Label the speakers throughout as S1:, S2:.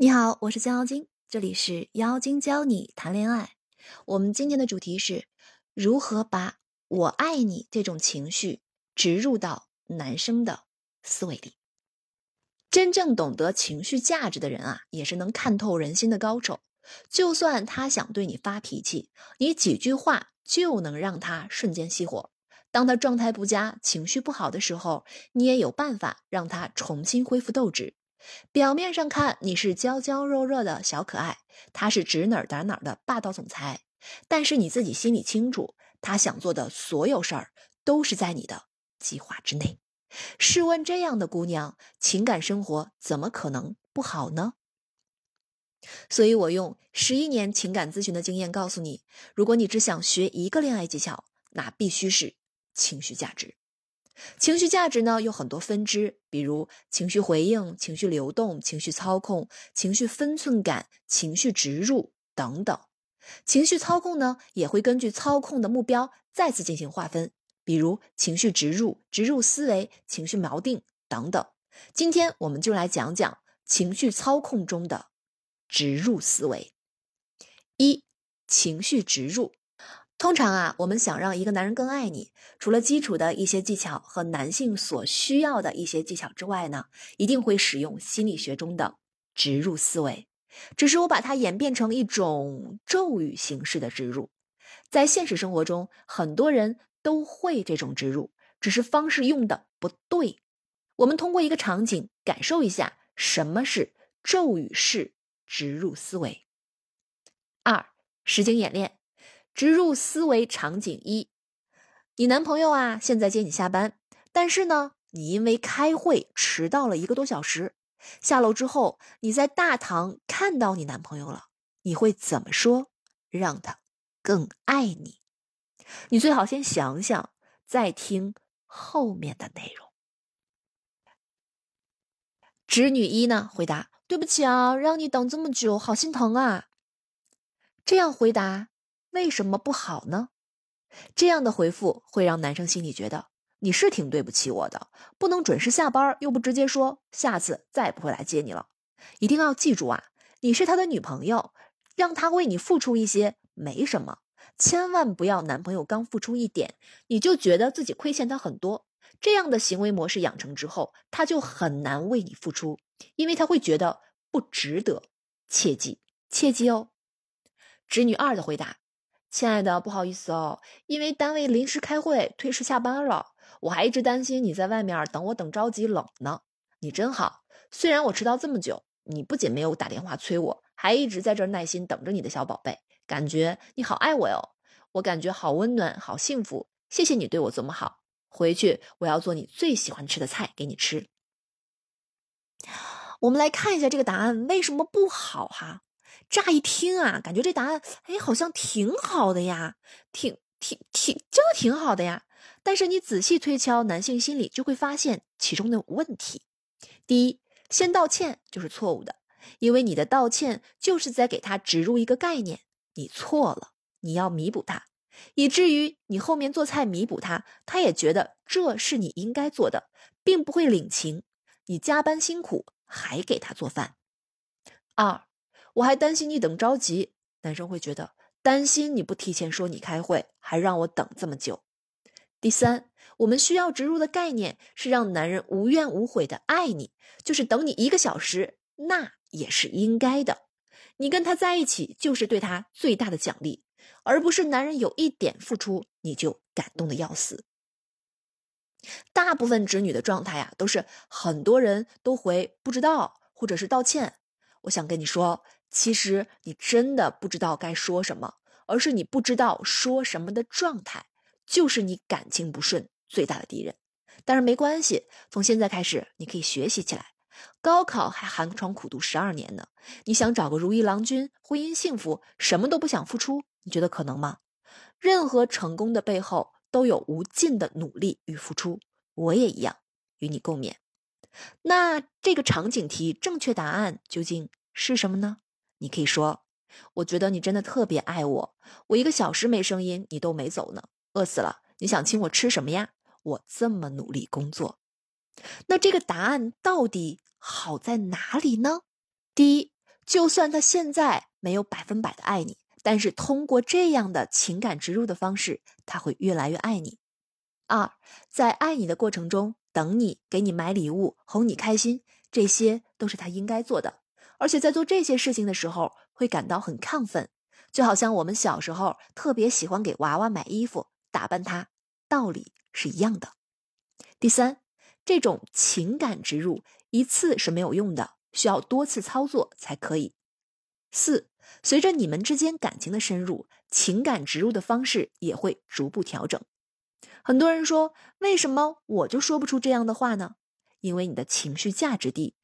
S1: 你好，我是江妖精，这里是妖精教你谈恋爱。我们今天的主题是如何把我爱你这种情绪植入到男生的思维里。真正懂得情绪价值的人啊，也是能看透人心的高手。就算他想对你发脾气，你几句话就能让他瞬间熄火。当他状态不佳、情绪不好的时候，你也有办法让他重新恢复斗志。表面上看你是娇娇弱弱的小可爱，他是指哪儿打哪儿的霸道总裁，但是你自己心里清楚，他想做的所有事儿都是在你的计划之内。试问这样的姑娘，情感生活怎么可能不好呢？所以我用十一年情感咨询的经验告诉你，如果你只想学一个恋爱技巧，那必须是情绪价值。情绪价值呢有很多分支，比如情绪回应、情绪流动、情绪操控、情绪分寸感、情绪植入等等。情绪操控呢也会根据操控的目标再次进行划分，比如情绪植入、植入思维、情绪锚定等等。今天我们就来讲讲情绪操控中的植入思维。一、情绪植入。通常啊，我们想让一个男人更爱你，除了基础的一些技巧和男性所需要的一些技巧之外呢，一定会使用心理学中的植入思维。只是我把它演变成一种咒语形式的植入。在现实生活中，很多人都会这种植入，只是方式用的不对。我们通过一个场景感受一下什么是咒语式植入思维。二，实景演练。植入思维场景一：你男朋友啊，现在接你下班，但是呢，你因为开会迟到了一个多小时。下楼之后，你在大堂看到你男朋友了，你会怎么说，让他更爱你？你最好先想想，再听后面的内容。侄女一呢，回答：“对不起啊，让你等这么久，好心疼啊。”这样回答。为什么不好呢？这样的回复会让男生心里觉得你是挺对不起我的，不能准时下班，又不直接说，下次再也不会来接你了。一定要记住啊，你是他的女朋友，让他为你付出一些没什么，千万不要男朋友刚付出一点，你就觉得自己亏欠他很多。这样的行为模式养成之后，他就很难为你付出，因为他会觉得不值得。切记，切记哦。侄女二的回答。亲爱的，不好意思哦，因为单位临时开会推迟下班了，我还一直担心你在外面等我等着急冷呢。你真好，虽然我迟到这么久，你不仅没有打电话催我，还一直在这耐心等着你的小宝贝，感觉你好爱我哟，我感觉好温暖，好幸福。谢谢你对我这么好，回去我要做你最喜欢吃的菜给你吃。我们来看一下这个答案为什么不好哈。乍一听啊，感觉这答案哎，好像挺好的呀，挺挺挺，真的挺好的呀。但是你仔细推敲男性心理，就会发现其中的问题。第一，先道歉就是错误的，因为你的道歉就是在给他植入一个概念，你错了，你要弥补他，以至于你后面做菜弥补他，他也觉得这是你应该做的，并不会领情。你加班辛苦还给他做饭。二。我还担心你等着急，男生会觉得担心你不提前说你开会，还让我等这么久。第三，我们需要植入的概念是让男人无怨无悔的爱你，就是等你一个小时，那也是应该的。你跟他在一起就是对他最大的奖励，而不是男人有一点付出你就感动的要死。大部分直女的状态呀，都是很多人都回不知道，或者是道歉。我想跟你说。其实你真的不知道该说什么，而是你不知道说什么的状态，就是你感情不顺最大的敌人。但是没关系，从现在开始你可以学习起来。高考还寒窗苦读十二年呢，你想找个如意郎君，婚姻幸福，什么都不想付出，你觉得可能吗？任何成功的背后都有无尽的努力与付出，我也一样，与你共勉。那这个场景题正确答案究竟是什么呢？你可以说，我觉得你真的特别爱我。我一个小时没声音，你都没走呢，饿死了。你想请我吃什么呀？我这么努力工作，那这个答案到底好在哪里呢？第一，就算他现在没有百分百的爱你，但是通过这样的情感植入的方式，他会越来越爱你。二，在爱你的过程中，等你，给你买礼物，哄你开心，这些都是他应该做的。而且在做这些事情的时候，会感到很亢奋，就好像我们小时候特别喜欢给娃娃买衣服、打扮他，道理是一样的。第三，这种情感植入一次是没有用的，需要多次操作才可以。四，随着你们之间感情的深入，情感植入的方式也会逐步调整。很多人说，为什么我就说不出这样的话呢？因为你的情绪价值低。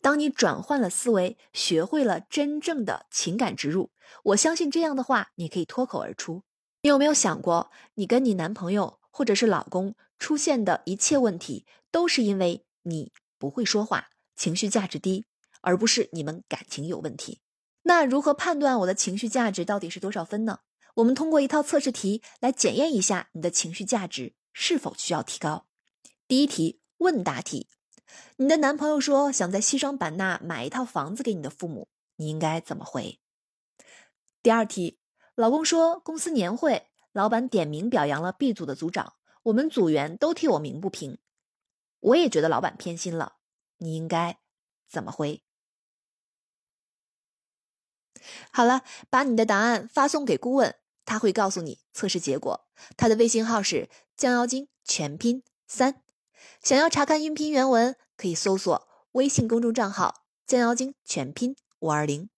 S1: 当你转换了思维，学会了真正的情感植入，我相信这样的话你可以脱口而出。你有没有想过，你跟你男朋友或者是老公出现的一切问题，都是因为你不会说话，情绪价值低，而不是你们感情有问题？那如何判断我的情绪价值到底是多少分呢？我们通过一套测试题来检验一下你的情绪价值是否需要提高。第一题问答题：你的男朋友说想在西双版纳买一套房子给你的父母，你应该怎么回？第二题，老公说公司年会，老板点名表扬了 B 组的组长，我们组员都替我鸣不平，我也觉得老板偏心了，你应该怎么回？好了，把你的答案发送给顾问。他会告诉你测试结果，他的微信号是降妖精全拼三。想要查看音频原文，可以搜索微信公众账号降妖精全拼五二零。